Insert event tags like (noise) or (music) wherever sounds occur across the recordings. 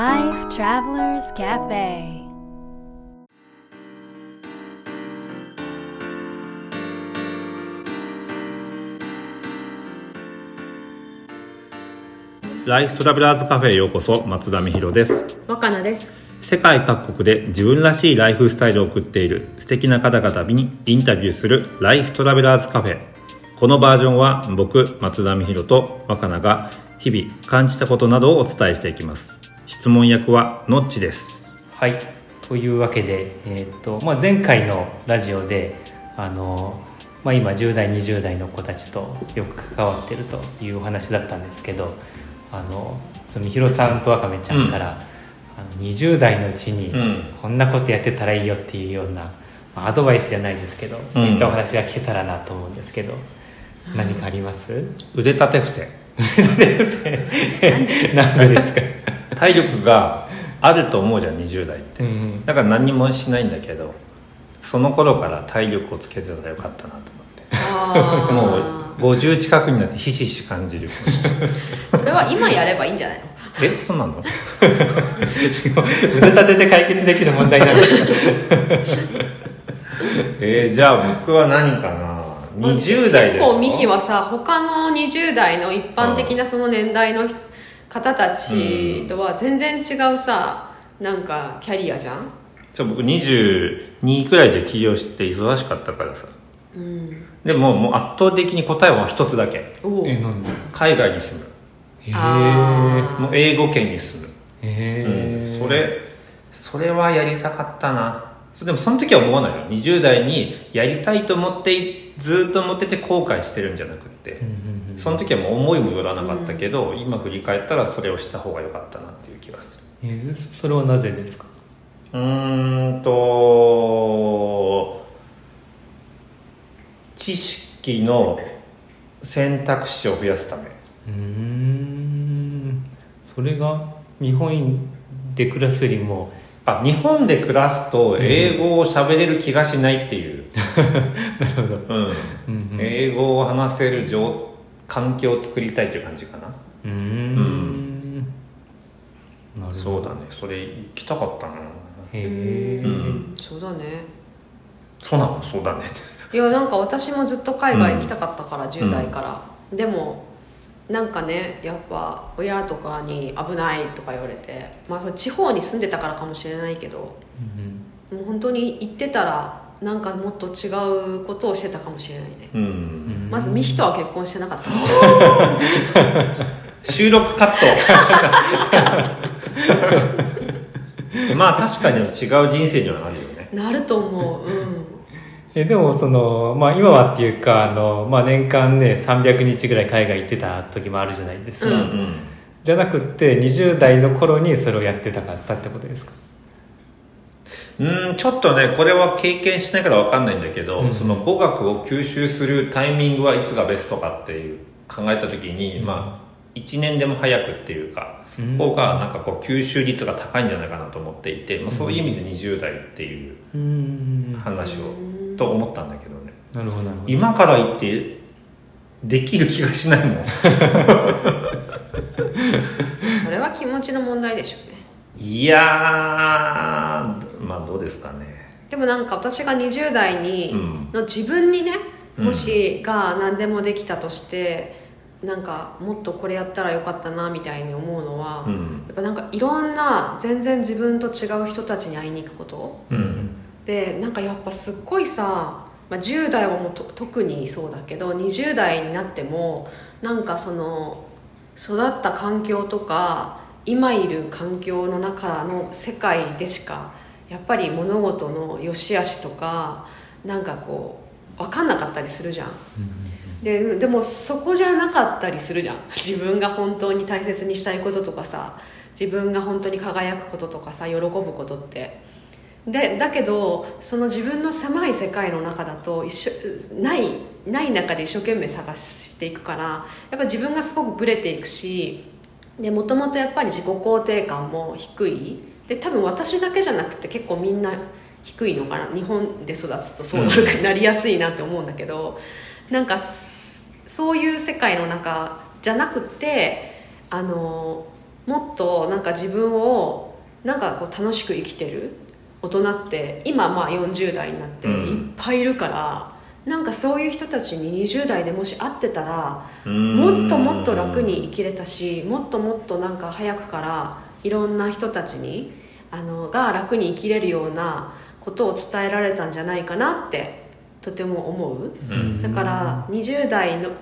Life Travelers Cafe. ライフトラベラーズカフェへようこそ松田美弘です。若菜です。世界各国で自分らしいライフスタイルを送っている素敵な方々にインタビューするライフトラベラーズカフェこのバージョンは僕松田美弘と若菜が日々感じたことなどをお伝えしていきます質問役はのっちです。はい。というわけで、えーとまあ、前回のラジオであの、まあ、今10代20代の子たちとよく関わってるというお話だったんですけどあのみひろさんとわかめちゃんから、あの20代のうちにうん。こんなことやってたらいいよっていうような、まあアドバイスじゃないですけどそういったお話が聞けたらなと思うんですけど、何かあります？腕立て伏せ。(laughs) (laughs) なんでですか、体力があると思うじゃん20代って。うんだから何もしないんだけどその頃から体力をつけてたらよかったなと思って。あもう50近くになってひしひし感じる。あそれは今やればいいんじゃないの？えそうなの？(laughs) 腕立てで解決できる問題なんですか？(laughs) えー、じゃあ僕は何かな？20代です結構ミヒはさ他の20代の一般的なその年代の方たちとは全然違うさなんかキャリアじゃん？じゃあ僕22くらいで起業して忙しかったからさ。うん。でももう圧倒的に答えは一つだけ。えなんで？すか海外に住む。へあー。もう英語圏に住む。えうん、それそれはやりたかったな。そでもその時は思わないよ20代にやりたいと思ってずっと思ってて後悔してるんじゃなくって、その時はもう思いもよらなかったけど、今振り返ったらそれをした方が良かったなっていう気がする。えーそれはなぜですか？うーんと知識の選択肢を増やすため。うーん。それが日本で暮らすよりも。あ日本で暮らすと英語を喋れる気がしないっていう、(laughs) なるほど。うん。うんうん。英語を話せる状環境を作りたいという感じかな。うーん。なるほど。そうだね。それ行きたかったな。へえうん。そうだね。そうなの？そうだね。いやなんか私もずっと海外行きたかったから、10代から、でもなんかねやっぱ親とかに危ないとか言われてまあ地方に住んでたからかもしれないけどうん。もう本当に行ってたらなんかもっと違うことをしてたかもしれないね。うん、うんまずミヒとは結婚してなかった (laughs) 収録カット。(laughs) まあ確かに違う人生にはなるよね。なると思う。うん。(laughs) えでもそのまあ今はっていうかあの、まあ、年間ね300日ぐらい海外行ってた時もあるじゃないですか、うん。じゃなくって20代の頃にそれをやってたかったってことですか？うんちょっとねこれは経験しないから分かんないんだけど、うん。その語学を吸収するタイミングはいつがベストかっていう考えた時に、まあ1年でも早くっていうか、うん。方がなんかこう吸収率が高いんじゃないかなと思っていて、まあ、そういう意味で20代っていううん。話を、と思ったんだけどね。なるほどなるほど。今から言ってできる気がしないもん。(laughs) (laughs) それは気持ちの問題でしょうねいやーまあどうですかね。でもなんか私が20代に、うん。の自分にねうん。もしが何でもできたとして、なんかもっとこれやったらよかったなみたいに思うのは、やうん。っぱなんかいろんな全然自分と違う人たちに会いに行くこと。うん。でなんかやっぱすっごいさ、まあ、10代はもうと特にそうだけど20代になってもなんかその育った環境とか今いる環境の中の世界でしかやっぱり物事の良し悪しとかなんかこう分かんなかったりするじゃん。ででもそこじゃなかったりするじゃん。自分が本当に大切にしたいこととかさ自分が本当に輝くこととかさ喜ぶことって。でだけどその自分の狭い世界の中だと一緒ないない中で一生懸命探していくからやっぱ自分がすごくブレていくしでもともとやっぱり自己肯定感も低い。で多分私だけじゃなくて結構みんな低いのかな。日本で育つとそうなる、なりやすいなって思うんだけどなんかすそういう世界の中じゃなくてあのもっとなんか自分をなんかこう楽しく生きてる大人って今まあ40代になってうん。いっぱいいるから、なんかそういう人たちに20代でもし会ってたらももっともっと楽に生きれたしもっともっとなんか早くからいろんな人たちにあのが楽に生きれるようなことを伝えられたんじゃないかなってとても思う。うん。だから20代のっ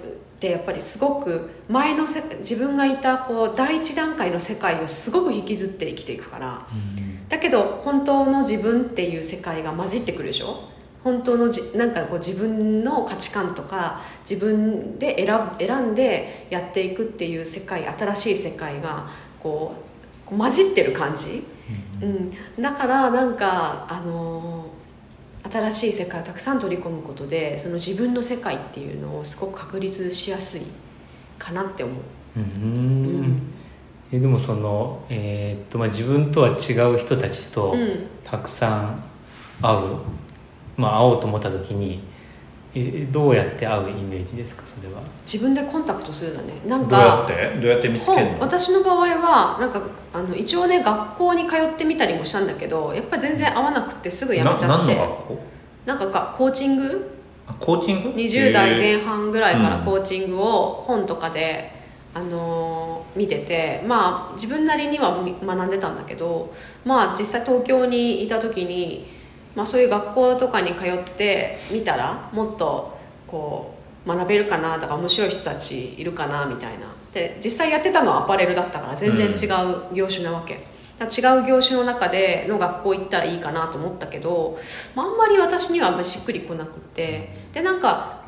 てやっぱりすごく前のせ自分がいたこう第一段階の世界をすごく引きずって生きていくから。だけど本当の自分っていう世界が混じってくるでしょ？本当のじなんかこう自分の価値観とか自分で選ぶ選んでやっていくっていう世界新しい世界がこうこう混じってる感じ、うん、だからなんかあのー新しい世界をたくさん取り込むことでその自分の世界っていうのをすごく確立しやすいかなって思う。うん。うん。えでもその、えーっとまあ、自分とは違う人たちとうん。たくさん会う、まあ、会おうと思った時にえどうやって会うイメージですかそれは？自分でコンタクトするだね。なんどうやかって？どうやって見つける本の私の場合はなんかあの一応ね学校に通ってみたりもしたんだけどやっぱり全然合わなくてすぐ辞めちゃなって。何の学校？なんかかコーチング？あコーチング？20代前へ半ぐらいからうんコーチングを本とかで、あのー見てて。まあ自分なりにはみ学んでたんだけどまあ実際東京にいた時に、まあ、そういう学校とかに通ってみたらもっとこう学べるかなとか面白い人たちいるかなみたいな。で実際やってたのはアパレルだったから全然違う業種なわけ、だから違う業種の中での学校行ったらいいかなと思ったけど、まあ、あんまり私にはあんまりしっくりこなくて。でなんか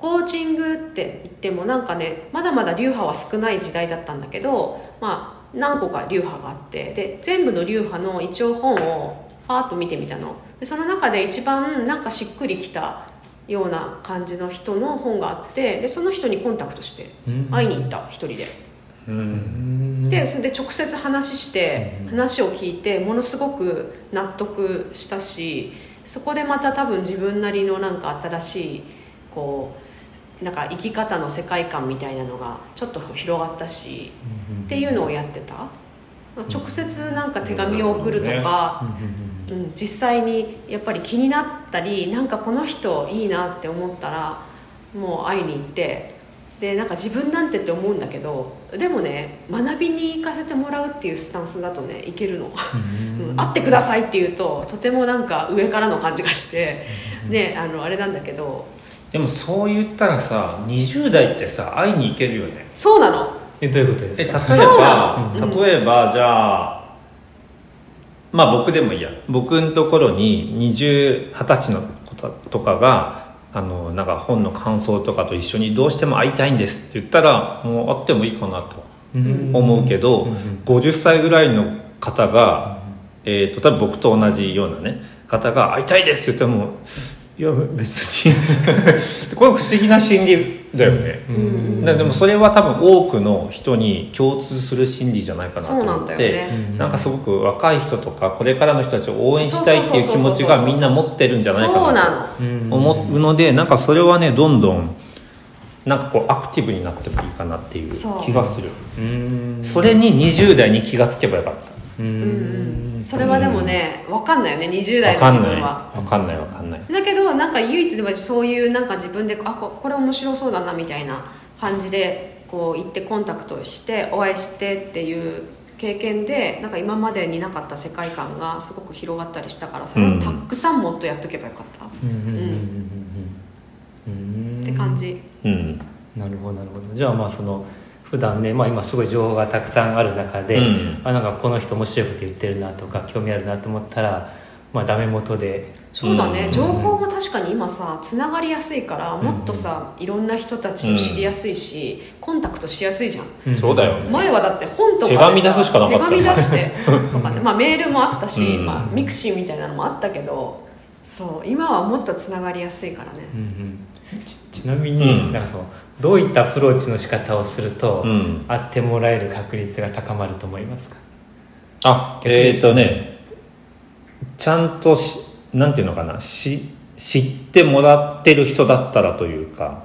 コーチングって言ってもなんかねまだまだ流派は少ない時代だったんだけどまあ何個か流派があって。で全部の流派の一応本をパーッと見てみたの。でその中で一番なんかしっくりきたような感じの人の本があってでその人にコンタクトして会いに行った一人で。うん。でそれで直接話してうん。話を聞いてものすごく納得したしそこでまた多分自分なりのなんか新しいこうなんか生き方の世界観みたいなのがちょっと広がったしっていうのをやってた直接なんか手紙を送るとか、うん、実際にやっぱり気になったりなんかこの人いいなって思ったらもう会いに行ってでなんか自分なんてって思うんだけどでもね学びに行かせてもらうっていうスタンスだとねいけるの、(laughs) うん、会ってくださいって言うととてもなんか上からの感じがして、ね、あのあれなんだけど。でもそう言ったらさ20代ってさ会いに行けるよね。そうなのえどういうことですか？え例えばなの？例えばじゃあまあ僕でもいいや。僕のところに20 20歳の子とかがあのなんか本の感想とかと一緒にどうしても会いたいんですって言ったらもう会ってもいいかなとうん。思うけど、うん。50歳ぐらいの方が、えー、と多分僕と同じようなね方が会いたいですって言ってもいや別に。(laughs) これ不思議な心理だよね、うん。だでもそれは多分多くの人に共通する心理じゃないかなと思って。ね。なんかすごく若い人とかこれからの人たちを応援したいっていう気持ちがみんな持ってるんじゃないかなと思うのでなんかそれはねどんどんなんかこうアクティブになってもいいかなっていう気がする。うん。それに20代に気がつけばよかったそれはでもね分かんないよね20代わかんない。の自分はわかんないわかんない。だけどなんか唯一でもそういうなんか自分であここれ面白そうだなみたいな感じでこう行ってコンタクトしてお会いしてっていう経験でなんか今までになかった世界観がすごく広がったりしたからそれをたくさんもっとやっとけばよかった、うん。うん。うん。うん。うん。うん。って感じ。うん。なるほどなるほど。じゃあまあその普段ね、まあ、今すごい情報がたくさんある中で、うん。あなんかこの人面白いこと言ってるなとか興味あるなと思ったら、まあ、ダメ元で。そうだね、うん。情報も確かに今さつながりやすいからもっとさいろんな人たちを知りやすいし、コンタクトしやすいじゃん。そうだよね。前はだって本とかでさ手紙出すしかなかった手紙出してとかね、まあ、メールもあったし、うん。まあ、ミクシーみたいなのもあったけどそう今はもっとつながりやすいからね、うんうん。ちちなみに、うん。なんかそのどういったアプローチの仕方をすると、うん。会ってもらえる確率が高まると思いますか？あえっ、ー、とねちゃんとしなんていうのかなし知ってもらってる人だったらというか、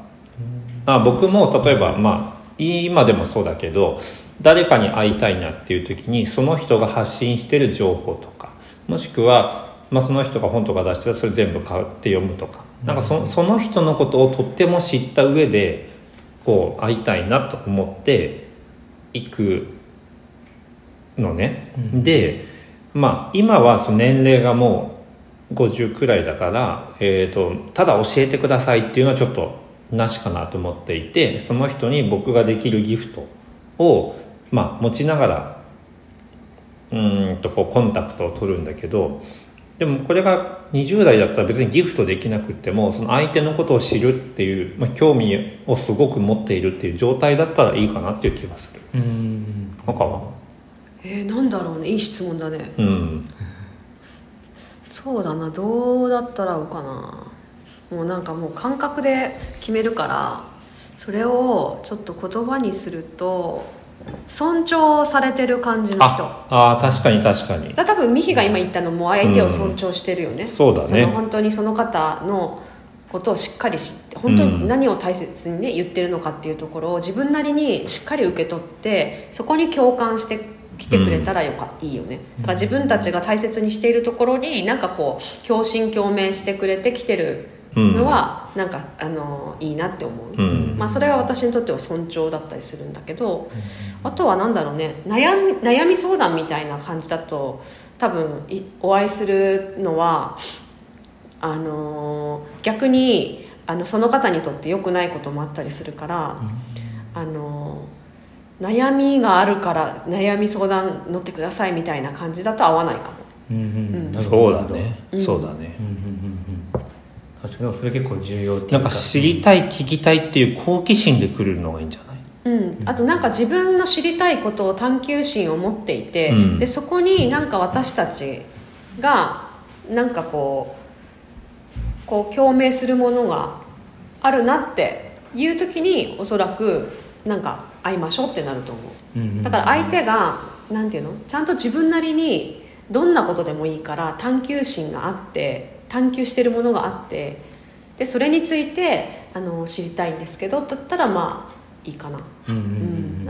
あ僕も例えばまあ今でもそうだけど誰かに会いたいなっていう時にその人が発信してる情報とかもしくは、まあ、その人が本とか出してたらそれ全部買って読むとか。なんかそその人のことをとっても知った上でこう会いたいなと思っていくのね、うん。でまあ今はその年齢がもう50くらいだから、えー、とただ教えてくださいっていうのはちょっとなしかなと思っていてその人に僕ができるギフトを、まあ、持ちながらうーんとこうコンタクトを取るんだけどでもこれが20代だったら別にギフトできなくってもその相手のことを知るっていう、まあ、興味をすごく持っているっていう状態だったらいいかなっていう気がする。うん。他はえー、なんだろうね。いい質問だね。うん。そうだな。どうだったら合うかな。もうなんかもう感覚で決めるからそれをちょっと言葉にすると尊重されてる感じの人。ああー確かに確かに。だ多分ミヒが今言ったのも相手を尊重してるよね、んそうだね。の本当にその方のことをしっかり知って本当に何を大切にね言ってるのかっていうところを自分なりにしっかり受け取ってそこに共感してきてくれたらよか、いいよね。だから自分たちが大切にしているところになんかこう共振共鳴してくれてきてるのは、なんかあのいいなって思う、うん。まあ、それが私にとっては尊重だったりするんだけど、あとは何だろうね悩み悩み相談みたいな感じだと多分いお会いするのはあのー逆にあのその方にとって良くないこともあったりするから、あのー悩みがあるから悩み相談乗ってくださいみたいな感じだと合わないかも。うんうんうん。そうどだね、うん。そうだね。うんうん確かにそれ結構重要っていなうんかか知りたい聞きたいっていう好奇心で来るのがいいんじゃない？うん、あとなんか自分の知りたいことを探求心を持っていて、うん。でそこになんか私たちがなんかこうこう共鳴するものがあるなっていう時におそらくなんか会いましょうってなると思う。うんうん。だから相手がなんていうの？ちゃんと自分なりにどんなことでもいいから探求心があって探求してるものがあってでそれについてあの知りたいんですけどだったらまあいいかな、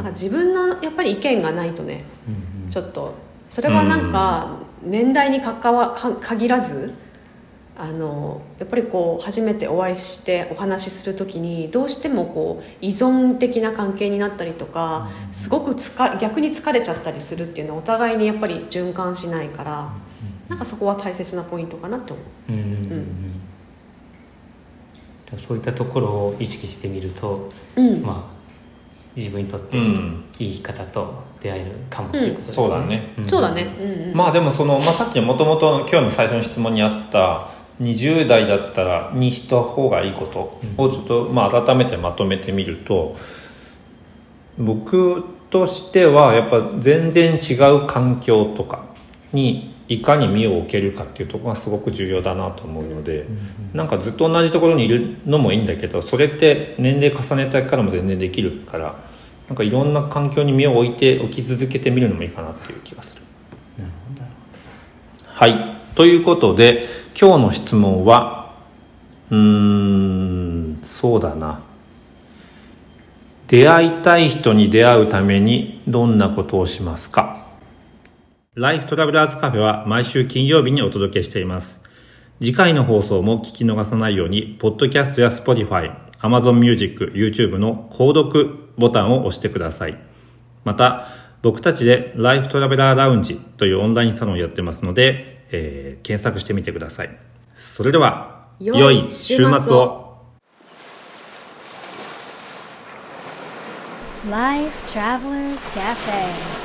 自分のやっぱり意見がないとねうんうん。ちょっとそれはなんか年代にかかわか限らずあのやっぱりこう初めてお会いしてお話しする時にどうしてもこう依存的な関係になったりとかすごく疲逆に疲れちゃったりするっていうのはお互いにやっぱり循環しないからなんかそこは大切なポイントかなと思う。うん。うん。そういったところを意識してみると、うん。まあ自分にとってうん。いい方と出会えるかもうことですね、そうだね。ん。そうだね、うんうん。まあでもその、まあ、さっきもともと今日の最初の質問にあった20代だったらにした方がいいことをちょっとまあ改めてまとめてみると僕としてはやっぱ全然違う環境とかにいかに身を置けるかっていうところがすごく重要だなと思うので、なんかずっと同じところにいるのもいいんだけどそれって年齢重ねたからも全然できるからなんかいろんな環境に身を置いて置き続けてみるのもいいかなっていう気がする。なるほどはい。ということで、今日の質問は、うーん、そうだな。出会いたい人に出会うためにどんなことをしますか？ライフトラベラーズカフェは毎週金曜日にお届けしています。次回の放送も聞き逃さないように、ポッドキャストや Spotify、Amazon Music、YouTube の購読ボタンを押してください。また、僕たちでライフトラベラーラウンジというオンラインサロンをやってますので、えー検索してみてください。それでは、良い週末を。Life Travelers Cafe